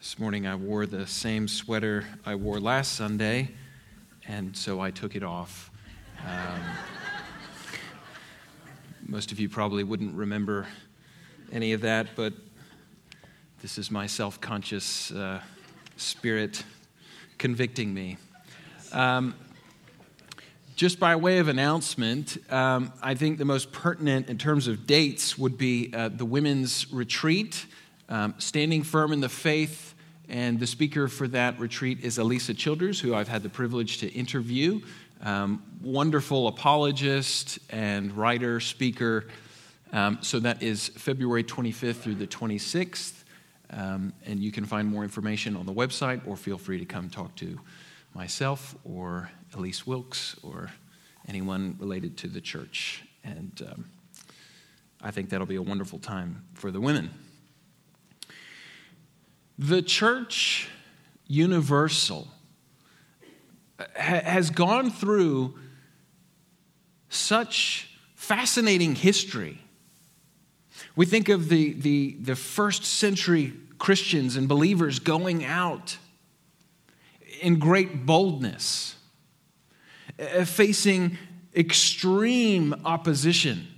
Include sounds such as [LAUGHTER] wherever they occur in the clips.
This morning I wore the same sweater I wore last Sunday, and so I took it off. Um, most of you probably wouldn't remember any of that, but this is my self conscious uh, spirit convicting me. Um, just by way of announcement, um, I think the most pertinent in terms of dates would be uh, the women's retreat, um, Standing Firm in the Faith. And the speaker for that retreat is Alisa Childers, who I've had the privilege to interview. Um, wonderful apologist and writer, speaker. Um, so that is February 25th through the 26th. Um, and you can find more information on the website or feel free to come talk to myself or Elise Wilkes or anyone related to the church. And um, I think that'll be a wonderful time for the women. The church universal has gone through such fascinating history. We think of the, the, the first century Christians and believers going out in great boldness, uh, facing extreme opposition,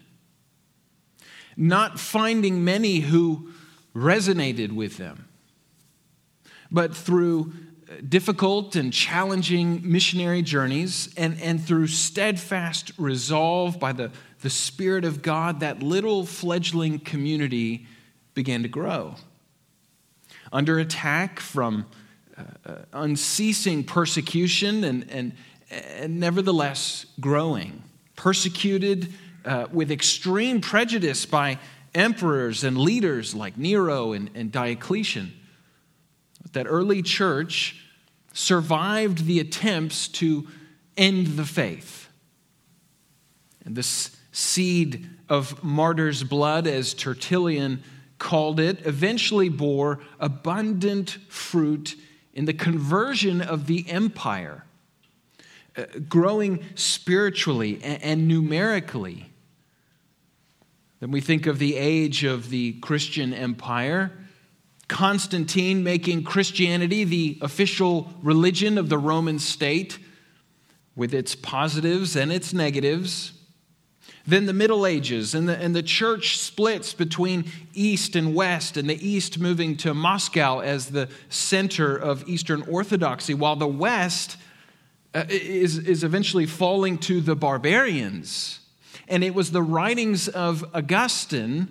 not finding many who resonated with them, but through difficult and challenging missionary journeys and, and through steadfast resolve by the, the Spirit of God, that little fledgling community began to grow. Under attack from uh, unceasing persecution and, and, and nevertheless growing. Persecuted uh, with extreme prejudice by emperors and leaders like Nero and, and Diocletian. That early church survived the attempts to end the faith. And this seed of martyr's blood, as Tertullian called it, eventually bore abundant fruit in the conversion of the empire, uh, growing spiritually and, and numerically. Then we think of the age of the Christian empire. Constantine making Christianity the official religion of the Roman state with its positives and its negatives. Then the Middle Ages, and the, and the church splits between East and West, and the East moving to Moscow as the center of Eastern Orthodoxy, while the West uh, is, is eventually falling to the barbarians. And it was the writings of Augustine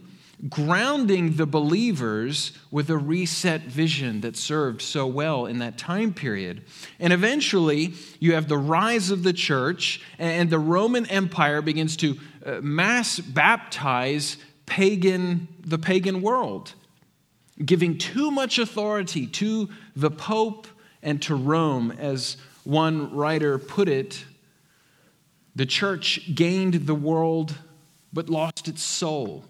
grounding the believers with a reset vision that served so well in that time period. And eventually, you have the rise of the church, and the Roman Empire begins to uh, mass baptize pagan, the pagan world, giving too much authority to the Pope and to Rome. As one writer put it, the church gained the world but lost its soul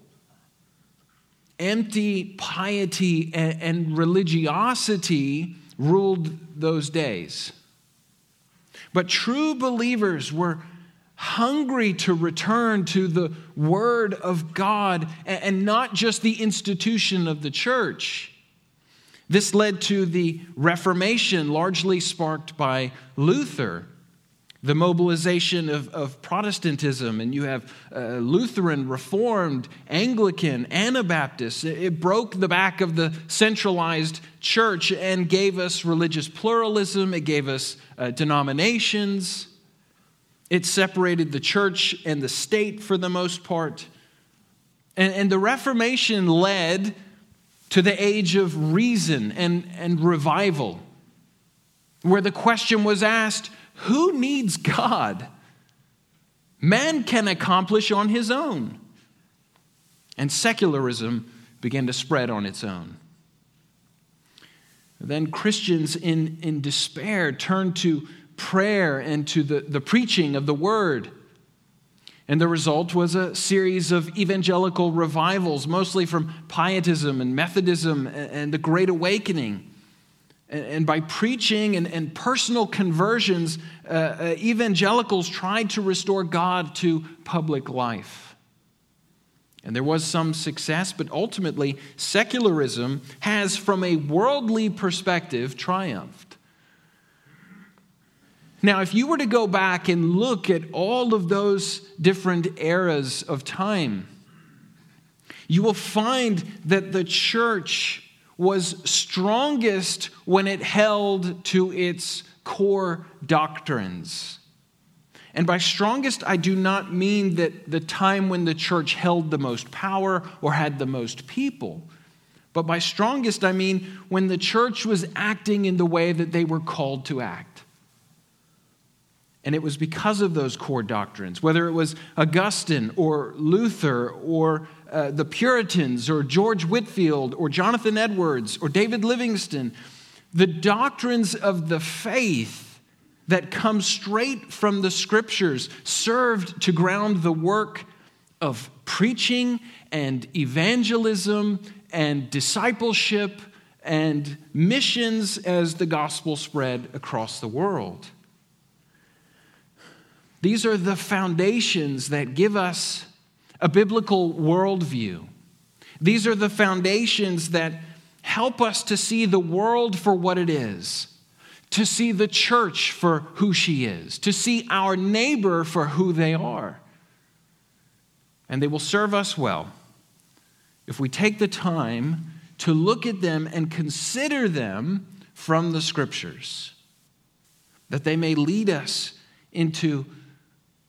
empty piety and, religiosity ruled those days. But true believers were hungry to return to the Word of God and not just the institution of the church. This led to the Reformation, largely sparked by Luther the mobilization of, of Protestantism, and you have uh, Lutheran, Reformed, Anglican, Anabaptist. It, it broke the back of the centralized church and gave us religious pluralism, it gave us uh, denominations, it separated the church and the state for the most part. And, and the Reformation led to the age of reason and, and revival, where the question was asked who needs God? Man can accomplish on his own. And secularism began to spread on its own. Then Christians in, in despair turned to prayer and to the, the preaching of the word. And the result was a series of evangelical revivals, mostly from Pietism and Methodism and the Great Awakening. And by preaching and, and personal conversions, uh, uh, evangelicals tried to restore God to public life. And there was some success, but ultimately, secularism has, from a worldly perspective, triumphed. Now, if you were to go back and look at all of those different eras of time, you will find that the church was strongest when it held to its core doctrines. And by strongest, I do not mean that the time when the church held the most power or had the most people. But by strongest, I mean when the church was acting in the way that they were called to act. And it was because of those core doctrines, whether it was Augustine or Luther or uh, the Puritans or George Whitefield or Jonathan Edwards or David Livingstone, the doctrines of the faith that come straight from the scriptures served to ground the work of preaching and evangelism and discipleship and missions as the gospel spread across the world. These are the foundations that give us a biblical worldview. These are the foundations that help us to see the world for what it is to see the church for who she is, to see our neighbor for who they are. And they will serve us well if we take the time to look at them and consider them from the scriptures, that they may lead us into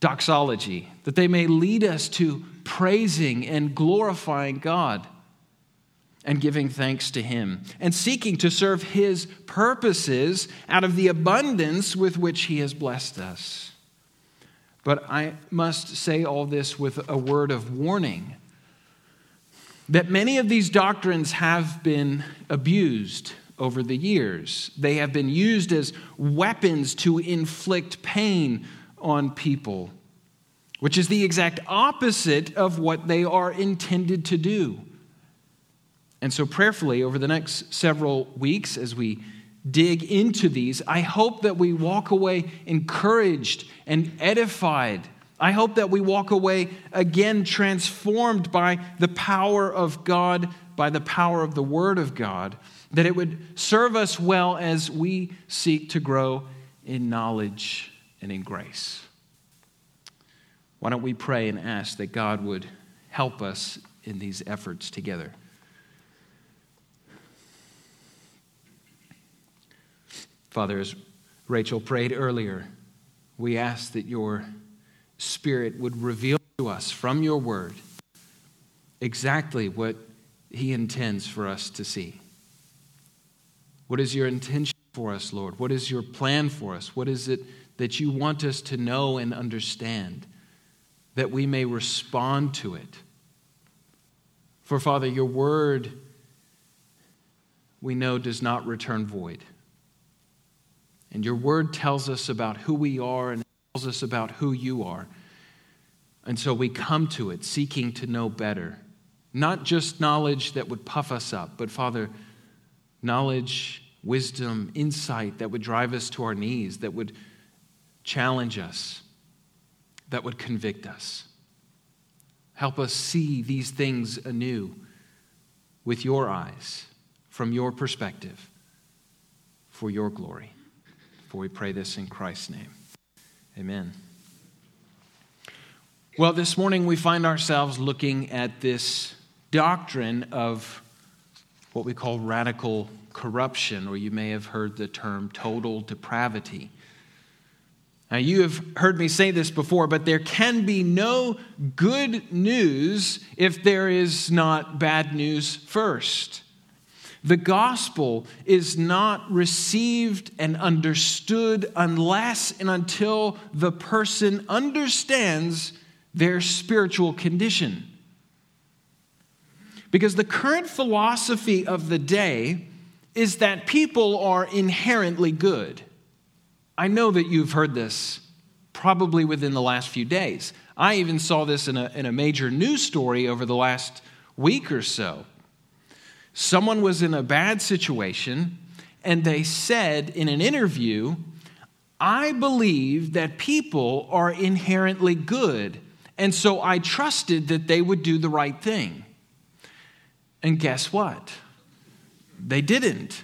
doxology, that they may lead us to praising and glorifying God and giving thanks to Him, and seeking to serve His purposes out of the abundance with which He has blessed us. But I must say all this with a word of warning that many of these doctrines have been abused over the years. They have been used as weapons to inflict pain on people, which is the exact opposite of what they are intended to do. And so, prayerfully, over the next several weeks, as we dig into these, I hope that we walk away encouraged and edified. I hope that we walk away again transformed by the power of God, by the power of the Word of God, that it would serve us well as we seek to grow in knowledge and in grace. Why don't we pray and ask that God would help us in these efforts together? Father, as Rachel prayed earlier, we ask that your Spirit would reveal to us from your word exactly what He intends for us to see. What is your intention for us, Lord? What is your plan for us? What is it that you want us to know and understand that we may respond to it? For, Father, your word we know does not return void. And your word tells us about who we are and tells us about who you are. And so we come to it seeking to know better. Not just knowledge that would puff us up, but Father, knowledge, wisdom, insight that would drive us to our knees, that would challenge us, that would convict us. Help us see these things anew with your eyes, from your perspective, for your glory. For we pray this in Christ's name. Amen. Well, this morning we find ourselves looking at this doctrine of what we call radical corruption, or you may have heard the term total depravity. Now, you have heard me say this before, but there can be no good news if there is not bad news first. The gospel is not received and understood unless and until the person understands their spiritual condition. Because the current philosophy of the day is that people are inherently good. I know that you've heard this probably within the last few days. I even saw this in a, in a major news story over the last week or so. Someone was in a bad situation, and they said in an interview, I believe that people are inherently good, And so I trusted that they would do the right thing. And guess what? They didn't.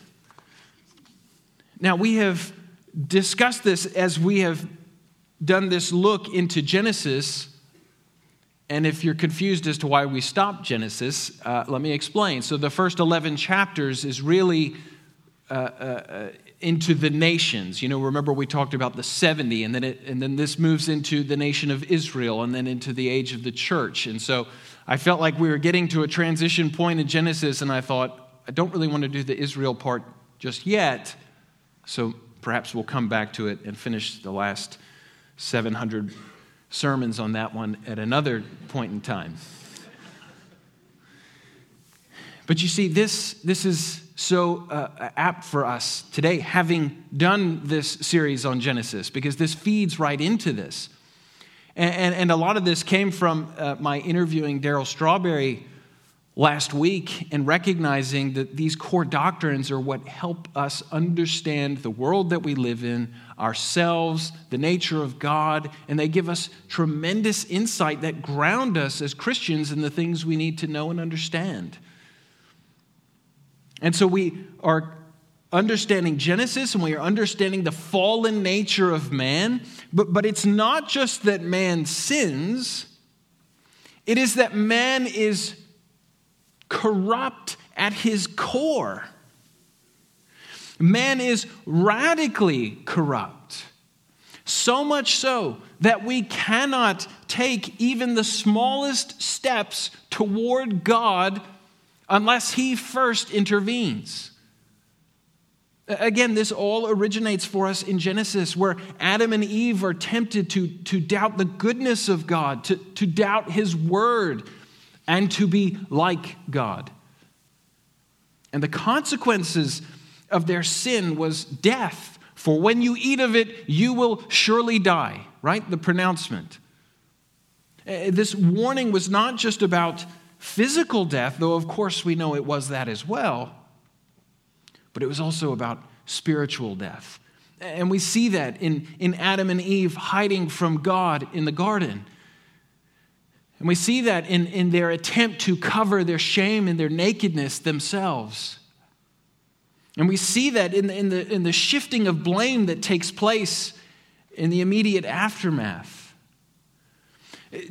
Now, we have discussed this as we have done this look into Genesis. And if you're confused as to why we stopped Genesis, uh, let me explain. So, the first 11 chapters is really uh, uh, into the nations. You know, remember we talked about the 70, and then, it, and then this moves into the nation of Israel, and then into the age of the church. And so I felt like we were getting to a transition point in Genesis, and I thought, I don't really want to do the Israel part just yet. So perhaps we'll come back to it and finish the last 700 sermons on that one at another point in time. But you see, this, this is so uh, apt for us today, having done this series on Genesis, because this feeds right into this. And, and, and a lot of this came from uh, my interviewing Darryl Strawberry last week and recognizing that these core doctrines are what help us understand the world that we live in, ourselves, the nature of God, and they give us tremendous insight that ground us as Christians in the things we need to know and understand. And so we are understanding Genesis and we are understanding the fallen nature of man, but, but it's not just that man sins, it is that man is corrupt at his core. Man is radically corrupt. So much so that we cannot take even the smallest steps toward God unless He first intervenes. Again, this all originates for us in Genesis, where Adam and Eve are tempted to, to doubt the goodness of God, to, to doubt His word, and to be like God. And the consequences of their sin was death. For when you eat of it, you will surely die, right? The pronouncement. Uh, this warning was not just about physical death, though of course we know it was that as well, but it was also about spiritual death. And we see that in, in Adam and Eve hiding from God in the garden. And we see that in, in their attempt to cover their shame and their nakedness themselves. And we see that in the, in the, in the shifting of blame that takes place in the immediate aftermath.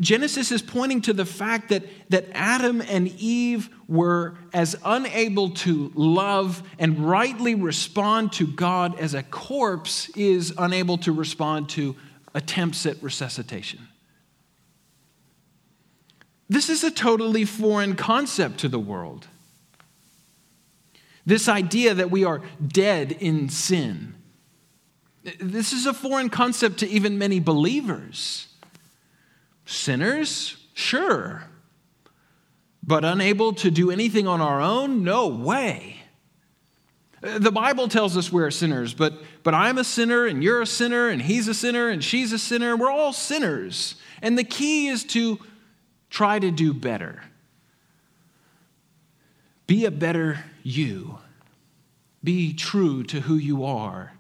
Genesis is pointing to the fact that, that Adam and Eve were as unable to love and rightly respond to God as a corpse is unable to respond to attempts at resuscitation. This is a totally foreign concept to the world. This idea that we are dead in sin. This is a foreign concept to even many believers. Sinners? Sure. But unable to do anything on our own? No way. The Bible tells us we're sinners, but, but I'm a sinner, and you're a sinner, and he's a sinner, and she's a sinner. We're all sinners. And the key is to try to do better. Be a better you. Be true to who you are.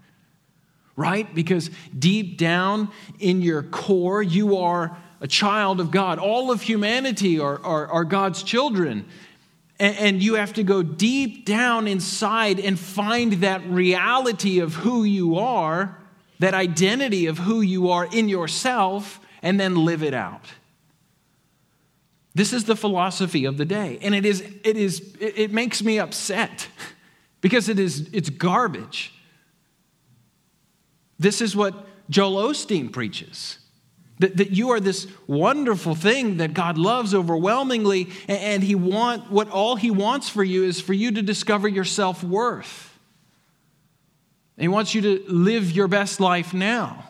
Right? Because deep down in your core, you are a child of God. All of humanity are, are, are God's children. And, and you have to go deep down inside and find that reality of who you are, that identity of who you are in yourself, and then live it out. This is the philosophy of the day. And it is, it is, it makes me upset [LAUGHS] because it is, it's garbage. This is what Joel Osteen preaches. That, that you are this wonderful thing that God loves overwhelmingly, and he want, what all He wants for you is for you to discover your self worth. He wants you to live your best life now.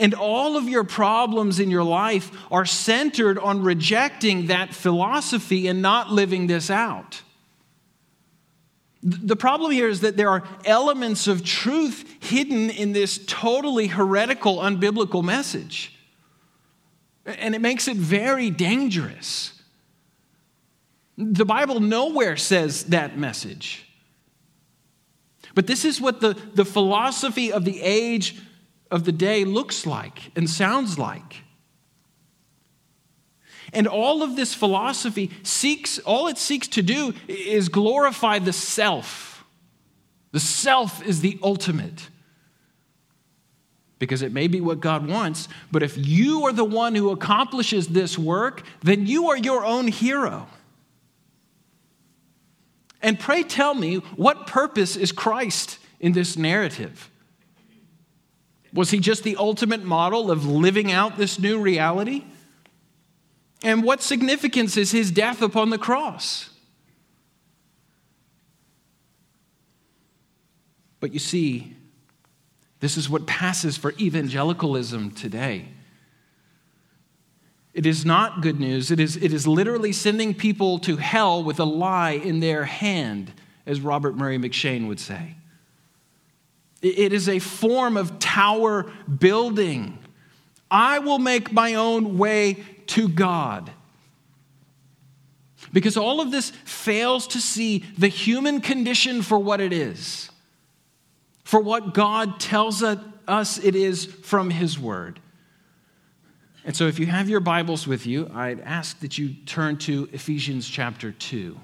And all of your problems in your life are centered on rejecting that philosophy and not living this out. The problem here is that there are elements of truth hidden in this totally heretical, unbiblical message. And it makes it very dangerous. The Bible nowhere says that message. But this is what the, the philosophy of the age of the day looks like and sounds like. And all of this philosophy seeks, all it seeks to do is glorify the self. The self is the ultimate. Because it may be what God wants, but if you are the one who accomplishes this work, then you are your own hero. And pray tell me, what purpose is Christ in this narrative? Was he just the ultimate model of living out this new reality? And what significance is his death upon the cross? But you see, this is what passes for evangelicalism today. It is not good news. It is, it is literally sending people to hell with a lie in their hand, as Robert Murray M'Cheyne would say. It is a form of tower building. I will make my own way to God. Because all of this fails to see the human condition for what it is, for what God tells us it is from His Word. And so, if you have your Bibles with you, I'd ask that you turn to Ephesians chapter 2.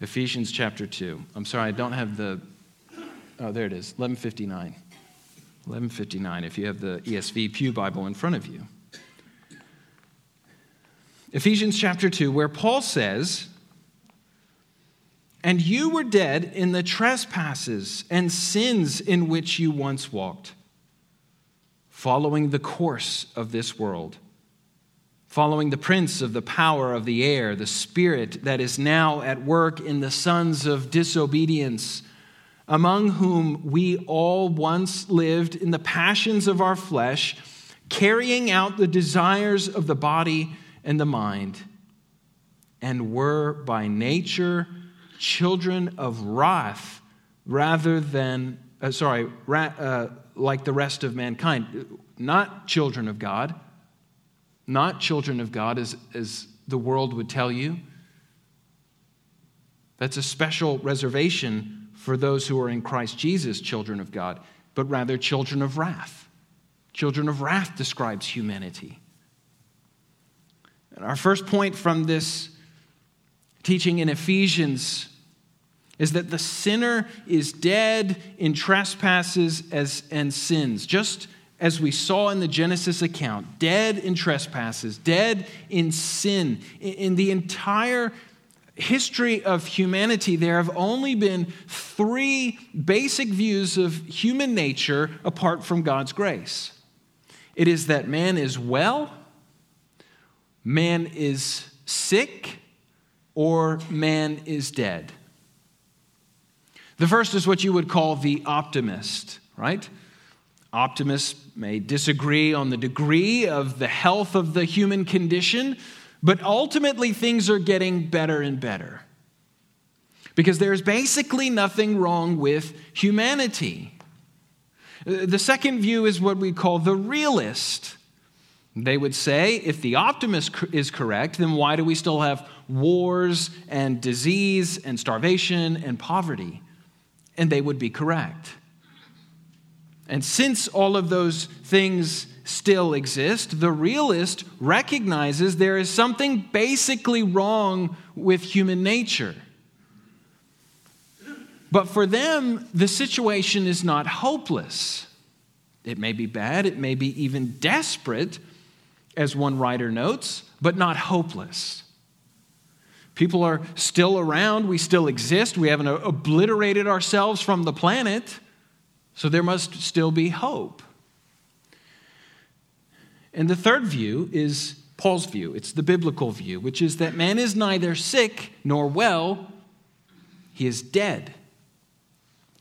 Ephesians chapter 2. I'm sorry, I don't have the Oh, there it is, 1159. 1159, if you have the ESV Pew Bible in front of you. Ephesians chapter 2, where Paul says, And you were dead in the trespasses and sins in which you once walked, following the course of this world, following the prince of the power of the air, the spirit that is now at work in the sons of disobedience among whom we all once lived in the passions of our flesh, carrying out the desires of the body and the mind, and were by nature children of wrath rather than, uh, sorry, ra- uh, like the rest of mankind. Not children of God, not children of God as, as the world would tell you. That's a special reservation for those who are in Christ Jesus, children of God, but rather children of wrath. Children of wrath describes humanity. And our first point from this teaching in Ephesians is that the sinner is dead in trespasses as, and sins, just as we saw in the Genesis account, dead in trespasses, dead in sin. In the entire history of humanity, there have only been three basic views of human nature apart from God's grace it is that man is well, man is sick, or man is dead. The first is what you would call the optimist, right? Optimists may disagree on the degree of the health of the human condition, but ultimately, things are getting better and better. Because there's basically nothing wrong with humanity. Uh, the second view is what we call the realist. They would say if the optimist is correct, then why do we still have wars and disease and starvation and poverty? And they would be correct. And since all of those things still exist, the realist recognizes there is something basically wrong with human nature. But for them, the situation is not hopeless. It may be bad, it may be even desperate, as one writer notes, but not hopeless. People are still around, we still exist, we haven't obliterated ourselves from the planet, so there must still be hope. And the third view is Paul's view. It's the biblical view, which is that man is neither sick nor well, he is dead.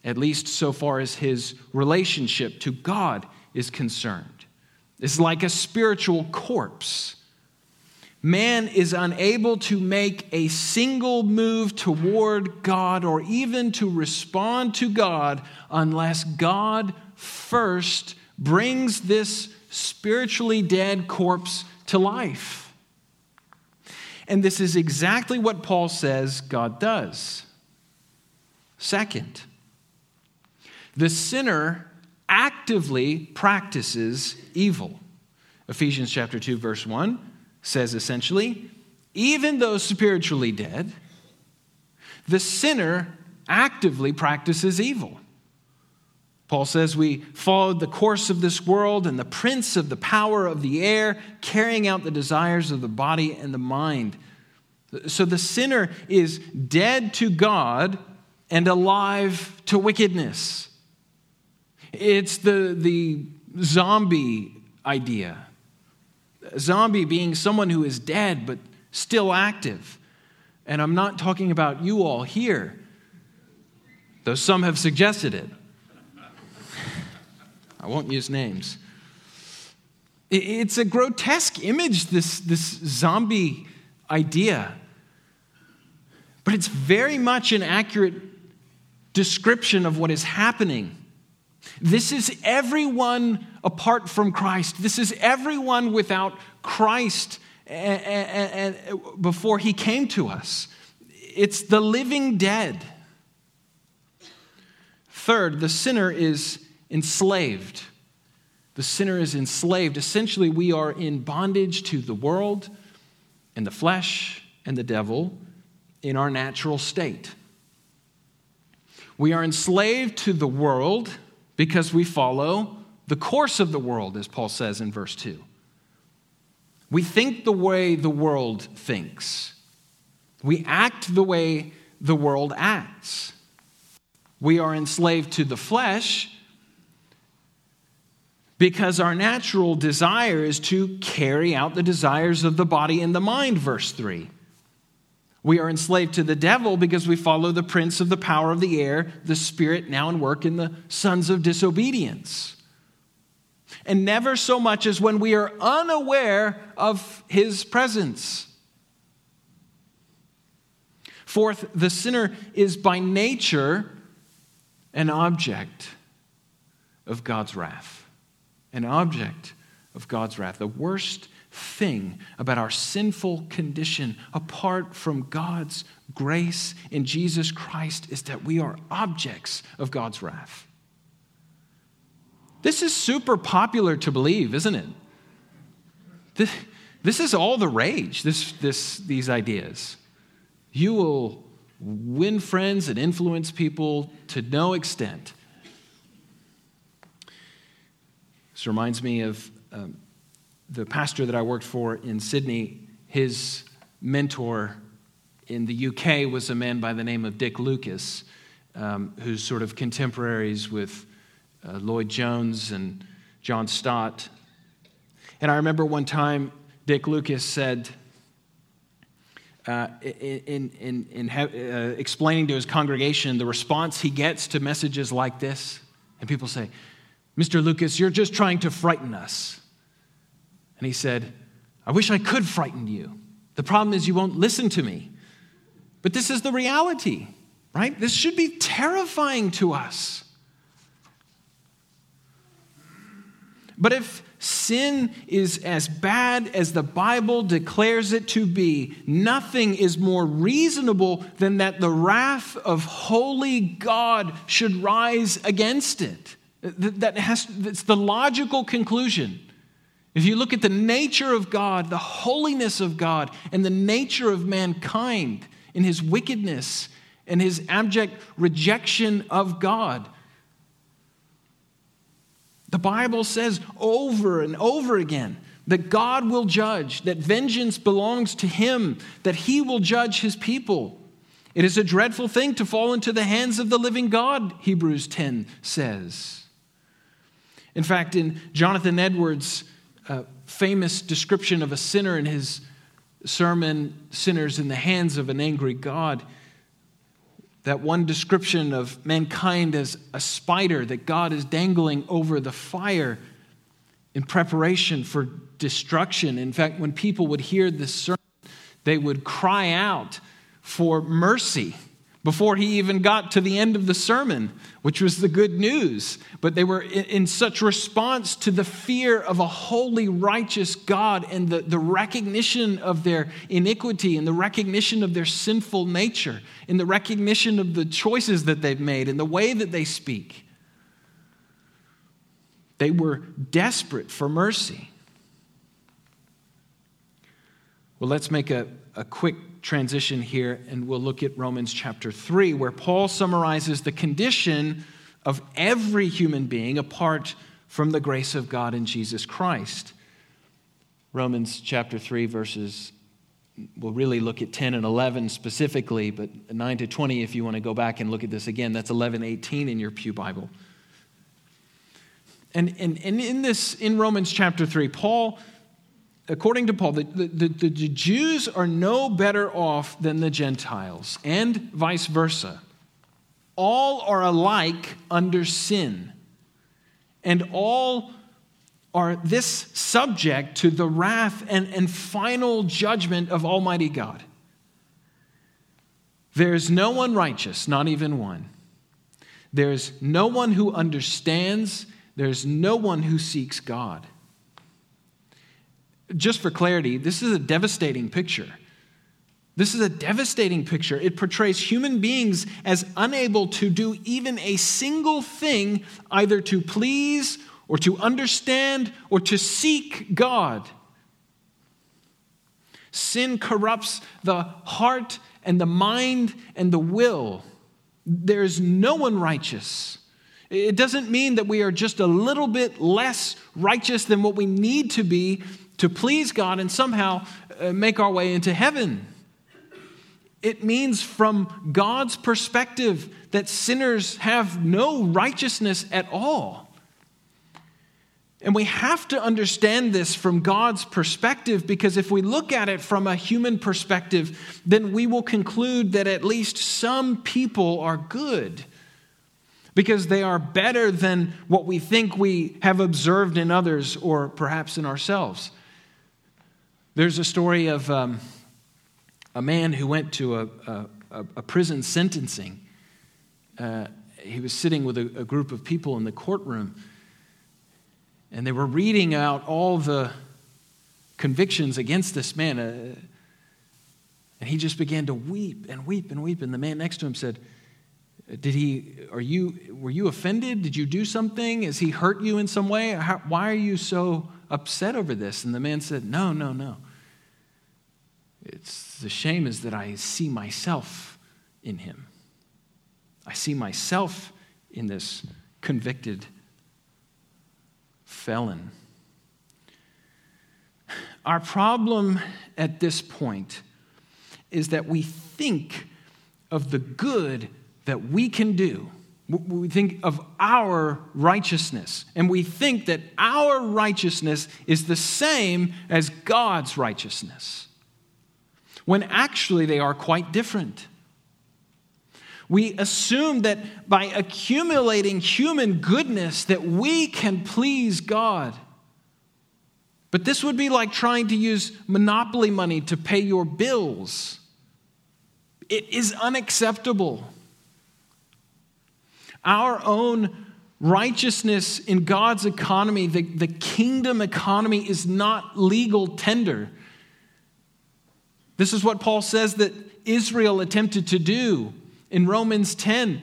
At least so far as his relationship to God is concerned. It's like a spiritual corpse. Man is unable to make a single move toward God or even to respond to God unless God first brings this spiritually dead corpse to life. And this is exactly what Paul says God does. Second, the sinner actively practices evil. Ephesians chapter 2 verse 1 says essentially, even though spiritually dead, the sinner actively practices evil. Paul says we followed the course of this world and the prince of the power of the air, carrying out the desires of the body and the mind. So the sinner is dead to God and alive to wickedness. It's the, the zombie idea. A zombie being someone who is dead but still active. And I'm not talking about you all here, though some have suggested it. I won't use names. It's a grotesque image, this, this zombie idea. But it's very much an accurate description of what is happening. This is everyone apart from Christ. This is everyone without Christ before he came to us. It's the living dead. Third, the sinner is enslaved. The sinner is enslaved. Essentially, we are in bondage to the world and the flesh and the devil in our natural state. We are enslaved to the world because we follow the course of the world, as Paul says in verse 2. We think the way the world thinks, we act the way the world acts. We are enslaved to the flesh because our natural desire is to carry out the desires of the body and the mind, verse 3. We are enslaved to the devil because we follow the prince of the power of the air, the spirit now in work in the sons of disobedience. And never so much as when we are unaware of his presence. Fourth, the sinner is by nature an object of God's wrath an object of God's wrath. The worst thing about our sinful condition apart from God's grace in Jesus Christ is that we are objects of God's wrath. This is super popular to believe, isn't it? This, this is all the rage, this, this, these ideas. You will win friends and influence people to no extent This reminds me of um, the pastor that I worked for in Sydney. His mentor in the UK was a man by the name of Dick Lucas, um, who's sort of contemporaries with uh, Lloyd Jones and John Stott. And I remember one time Dick Lucas said, uh, in, in, in uh, explaining to his congregation the response he gets to messages like this, and people say, Mr. Lucas, you're just trying to frighten us. And he said, I wish I could frighten you. The problem is you won't listen to me. But this is the reality, right? This should be terrifying to us. But if sin is as bad as the Bible declares it to be, nothing is more reasonable than that the wrath of holy God should rise against it. That has, that's the logical conclusion. If you look at the nature of God, the holiness of God, and the nature of mankind in his wickedness and his abject rejection of God, the Bible says over and over again that God will judge, that vengeance belongs to him, that he will judge his people. It is a dreadful thing to fall into the hands of the living God, Hebrews 10 says. In fact, in Jonathan Edwards' uh, famous description of a sinner in his sermon, Sinners in the Hands of an Angry God, that one description of mankind as a spider that God is dangling over the fire in preparation for destruction. In fact, when people would hear this sermon, they would cry out for mercy before he even got to the end of the sermon, which was the good news. But they were in, such response to the fear of a holy, righteous God and the, the recognition of their iniquity and the recognition of their sinful nature and the recognition of the choices that they've made and the way that they speak. They were desperate for mercy. Well, let's make a, a quick transition here and we'll look at Romans chapter 3, where Paul summarizes the condition of every human being apart from the grace of God in Jesus Christ. Romans chapter 3, verses, we'll really look at 10 and 11 specifically, but 9 to 20, if you want to go back and look at this again, that's 11, 18 in your Pew Bible. And, and, and in this, in Romans chapter 3, Paul according to Paul, the, the, the, Jews are no better off than the Gentiles, and vice versa. All are alike under sin, and all are this subject to the wrath and, and final judgment of Almighty God. There's no one righteous, not even one. There's no one who understands, there's no one who seeks God just for clarity, this is a devastating picture. This is a devastating picture. It portrays human beings as unable to do even a single thing, either to please or to understand or to seek God. Sin corrupts the heart and the mind and the will. There is no one righteous. It doesn't mean that we are just a little bit less righteous than what we need to be to please God and somehow uh, make our way into heaven. It means from God's perspective that sinners have no righteousness at all. And we have to understand this from God's perspective because if we look at it from a human perspective, then we will conclude that at least some people are good because they are better than what we think we have observed in others or perhaps in ourselves. There's a story of um, a man who went to a, a, a prison sentencing. Uh, he was sitting with a, a, group of people in the courtroom, and they were reading out all the convictions against this man. Uh, and he just began to weep and weep and weep. And the man next to him said, did he, are you, were you offended? Did you do something? Has he hurt you in some way? How, why are you so upset over this? And the man said, No, no, no. It's the shame is that I see myself in him. I see myself in this convicted felon. Our problem at this point is that we think of the good that we can do we think of our righteousness, and we think that our righteousness is the same as God's righteousness, when actually they are quite different. We assume that by accumulating human goodness that we can please God. But this would be like trying to use monopoly money to pay your bills. It is unacceptable. Our own righteousness in God's economy, the, the kingdom economy, is not legal tender. This is what Paul says that Israel attempted to do in Romans 10.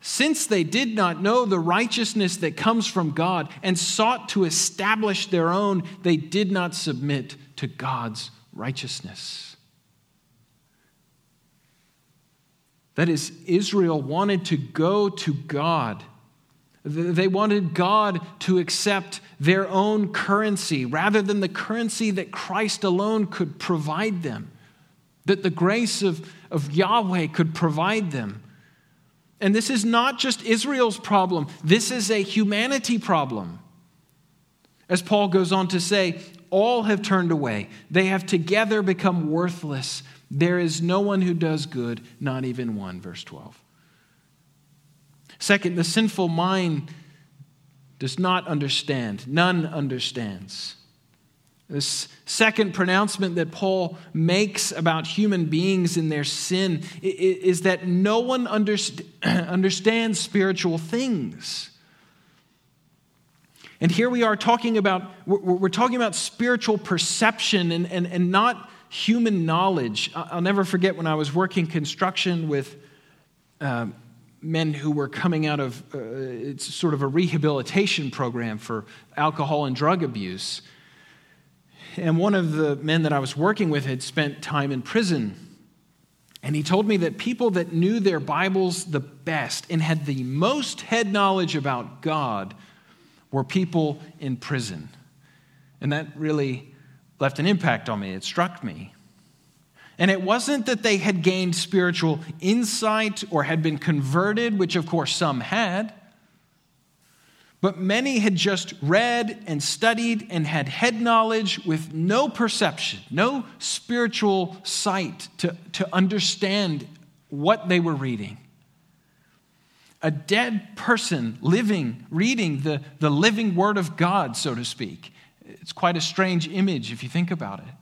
Since they did not know the righteousness that comes from God and sought to establish their own, they did not submit to God's righteousness. That is, Israel wanted to go to God. They wanted God to accept their own currency rather than the currency that Christ alone could provide them, that the grace of, of Yahweh could provide them. And this is not just Israel's problem, this is a humanity problem. As Paul goes on to say, all have turned away. They have together become worthless. There is no one who does good, not even one, verse 12. Second, the sinful mind does not understand. None understands. This second pronouncement that Paul makes about human beings and their sin is that no one [CLEARS THROAT] understands spiritual things. And here we are talking about, we're talking about spiritual perception and, and, and not human knowledge. I'll never forget when I was working construction with uh, men who were coming out of uh, it's sort of a rehabilitation program for alcohol and drug abuse. And one of the men that I was working with had spent time in prison. And he told me that people that knew their Bibles the best and had the most head knowledge about God were people in prison. And that really left an impact on me. It struck me. And it wasn't that they had gained spiritual insight or had been converted, which of course some had. But many had just read and studied and had head knowledge with no perception, no spiritual sight to, to understand what they were reading. A dead person living, reading the, the living Word of God, so to speak. It's quite a strange image if you think about it.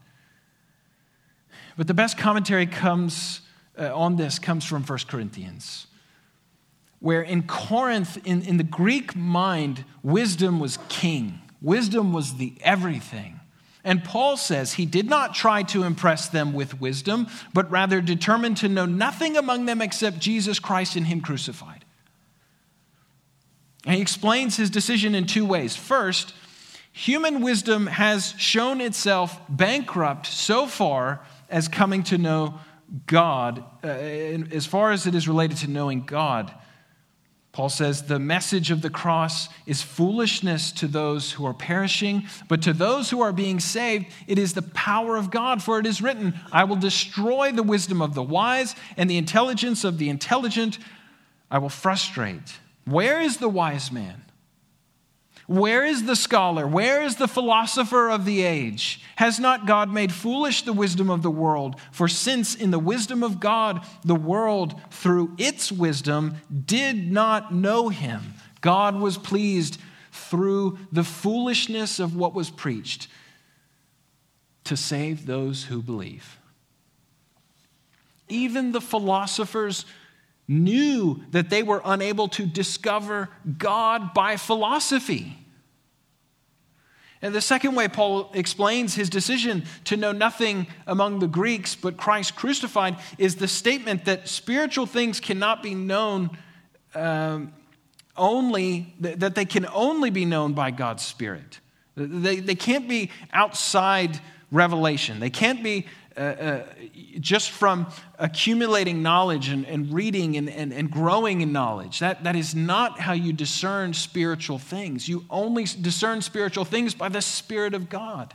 But the best commentary comes uh, on this comes from 1 Corinthians where in Corinth, in, in the Greek mind, wisdom was king, wisdom was the everything. And Paul says he did not try to impress them with wisdom, but rather determined to know nothing among them except Jesus Christ and Him crucified. And he explains his decision in two ways. First, human wisdom has shown itself bankrupt so far as coming to know God, uh, as far as it is related to knowing God. Paul says, The message of the cross is foolishness to those who are perishing, but to those who are being saved, it is the power of God. For it is written, I will destroy the wisdom of the wise, and the intelligence of the intelligent I will frustrate. Where is the wise man? Where is the scholar? Where is the philosopher of the age? Has not God made foolish the wisdom of the world? For since in the wisdom of God, the world through its wisdom did not know him, God was pleased through the foolishness of what was preached to save those who believe. Even the philosophers knew that they were unable to discover God by philosophy. And the second way Paul explains his decision to know nothing among the Greeks but Christ crucified is the statement that spiritual things cannot be known um, only, that they can only be known by God's Spirit. They, they can't be outside revelation, they can't be uh, uh, just from accumulating knowledge and, and reading and, and, and growing in knowledge. That, that is not how you discern spiritual things. You only discern spiritual things by the Spirit of God.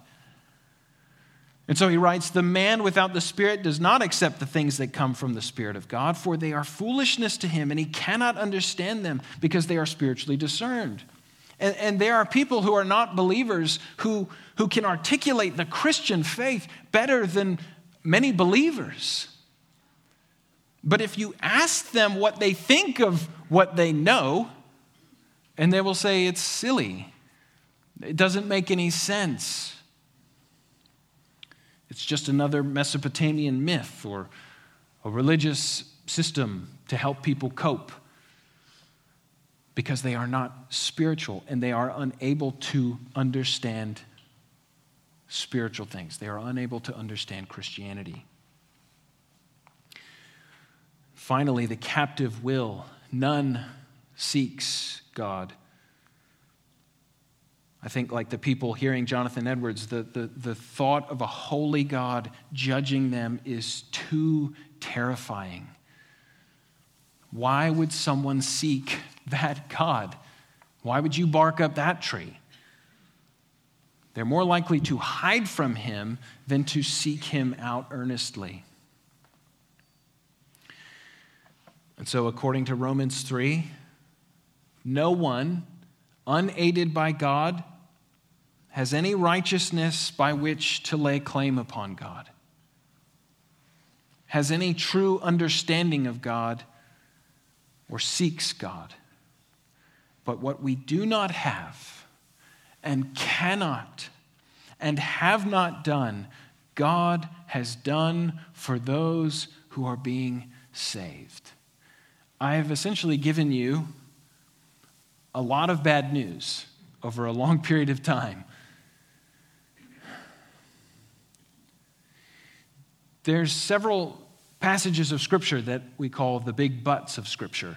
And so he writes The man without the Spirit does not accept the things that come from the Spirit of God, for they are foolishness to him, and he cannot understand them because they are spiritually discerned. And, and there are people who are not believers who, who can articulate the Christian faith better than many believers. But if you ask them what they think of what they know, and they will say it's silly, it doesn't make any sense. It's just another Mesopotamian myth or a religious system to help people cope because they are not spiritual and they are unable to understand spiritual things. They are unable to understand Christianity. Finally, the captive will. None seeks God. I think, like the people hearing Jonathan Edwards, the, the, the thought of a holy God judging them is too terrifying. Why would someone seek that God? Why would you bark up that tree? They're more likely to hide from him than to seek him out earnestly. And so, according to Romans 3, no one, unaided by God, has any righteousness by which to lay claim upon God, has any true understanding of God, or seeks God. But what we do not have and cannot and have not done, God has done for those who are being saved. I have essentially given you a lot of bad news over a long [LAUGHS] period of time. There's several passages of Scripture that we call the big buts of Scripture.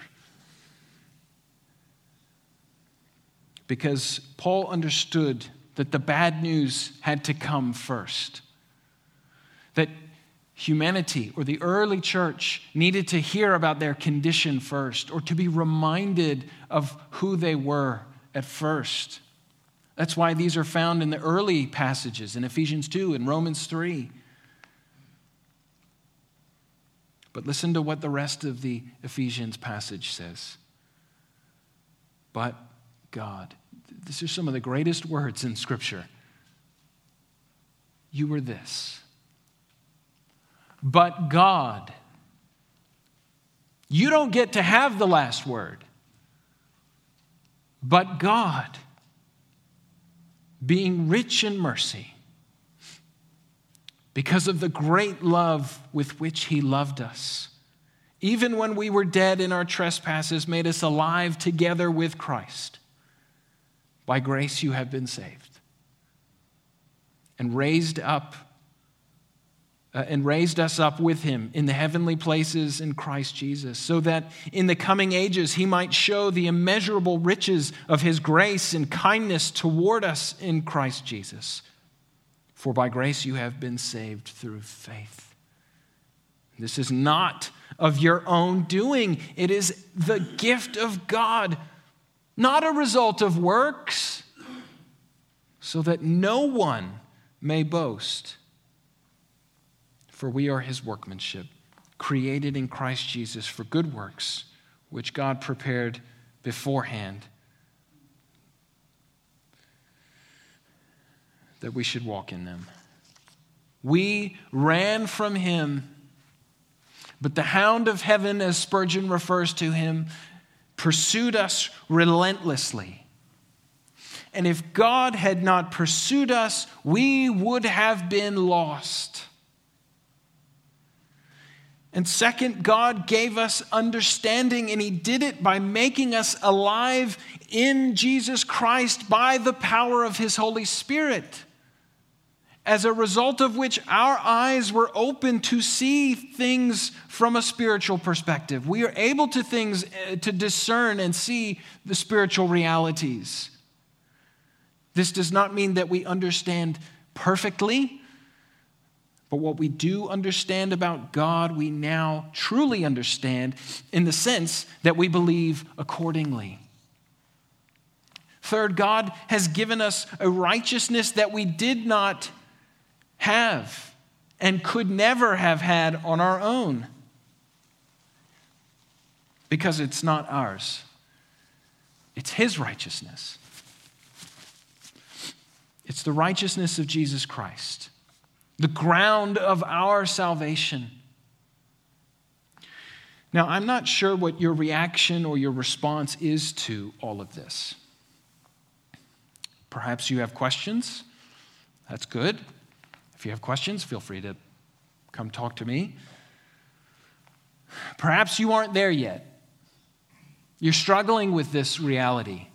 Because Paul understood that the bad news had to come first. That humanity or the early church needed to hear about their condition first or to be reminded of who they were at first. That's why these are found in the early passages in Ephesians 2 and Romans 3. But listen to what the rest of the Ephesians passage says. But God. These are some of the greatest words in Scripture. You were this. But God. You don't get to have the last word. But God, being rich in mercy, because of the great love with which He loved us, even when we were dead in our trespasses, made us alive together with Christ. By grace you have been saved. And raised up uh, and raised us up with him in the heavenly places in Christ Jesus, so that in the coming ages he might show the immeasurable riches of his grace and kindness toward us in Christ Jesus. For by grace you have been saved through faith. This is not of your own doing, it is the gift of God not a result of works, so that no one may boast. For we are his workmanship, created in Christ Jesus for good works, which God prepared beforehand that we should walk in them. We ran from him, but the hound of heaven, as Spurgeon refers to him, pursued us relentlessly. And if God had not pursued us, we would have been lost. And second, God gave us understanding, and He did it by making us alive in Jesus Christ by the power of His Holy Spirit as a result of which our eyes were open to see things from a spiritual perspective. We are able to things uh, to discern and see the spiritual realities. This does not mean that we understand perfectly, but what we do understand about God, we now truly understand in the sense that we believe accordingly. Third, God has given us a righteousness that we did not have and could never have had on our own because it's not ours, it's His righteousness. It's the righteousness of Jesus Christ, the ground of our salvation. Now, I'm not sure what your reaction or your response is to all of this. Perhaps you have questions. That's good. If you have questions, feel free to come talk to me. Perhaps you aren't there yet. You're struggling with this reality.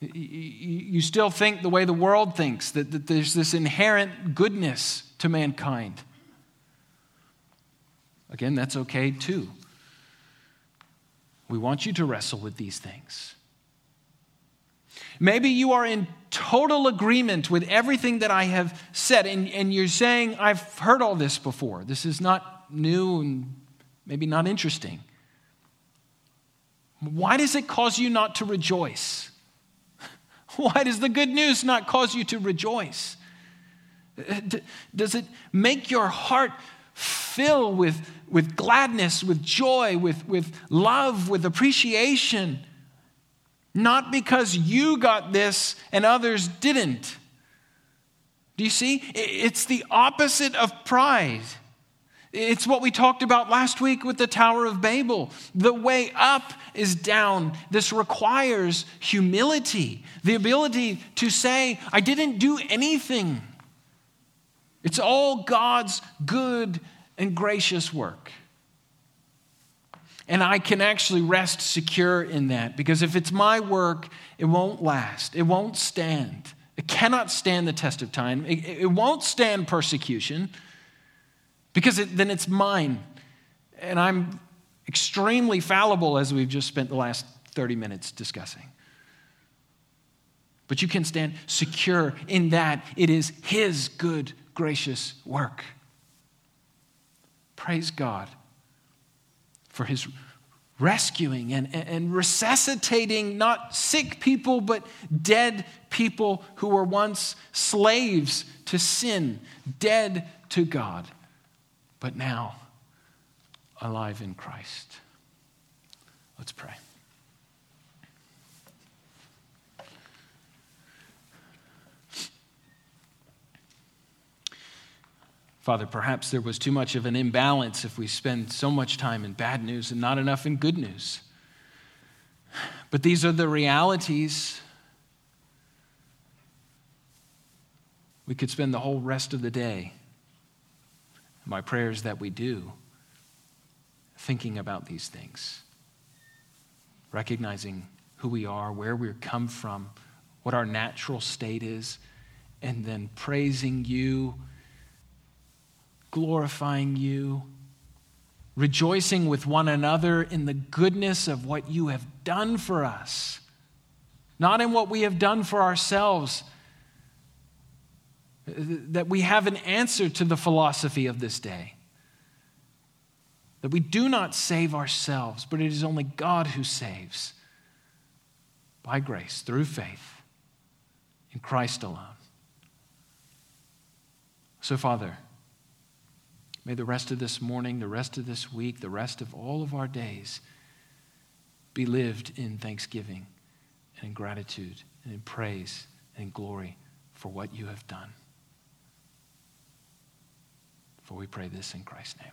You still think the way the world thinks, that, that there's this inherent goodness to mankind. Again, that's okay too. We want you to wrestle with these things. Maybe you are in total agreement with everything that I have said, and, and you're saying, I've heard all this before. This is not new and maybe not interesting. Why does it cause you not to rejoice? [LAUGHS] Why does the good news not cause you to rejoice? Does it make your heart fill with, with gladness, with joy, with, with love, with appreciation? Not because you got this and others didn't. Do you see? It's the opposite of pride. It's what we talked about last week with the Tower of Babel. The way up is down. This requires humility, the ability to say, I didn't do anything. It's all God's good and gracious work. And I can actually rest secure in that because if it's my work, it won't last, it won't stand. It cannot stand the test of time, it, it won't stand persecution because it, then it's mine. And I'm extremely fallible, as we've just spent the last 30 minutes discussing. But you can stand secure in that it is His good, gracious work. Praise God for His rescuing and, and resuscitating not sick people, but dead people who were once slaves to sin, dead to God, but now alive in Christ. Let's pray. Father, perhaps there was too much of an imbalance if we spend so much time in bad news and not enough in good news. But these are the realities. We could spend the whole rest of the day. My prayer is that we do, thinking about these things, recognizing who we are, where we've come from, what our natural state is, and then praising you glorifying you, rejoicing with one another in the goodness of what you have done for us, not in what we have done for ourselves. That we have an answer to the philosophy of this day. That we do not save ourselves, but it is only God who saves by grace, through faith, in Christ alone. So, Father, May the rest of this morning, the rest of this week, the rest of all of our days be lived in thanksgiving and in gratitude and in praise and in glory for what you have done. For we pray this in Christ's name.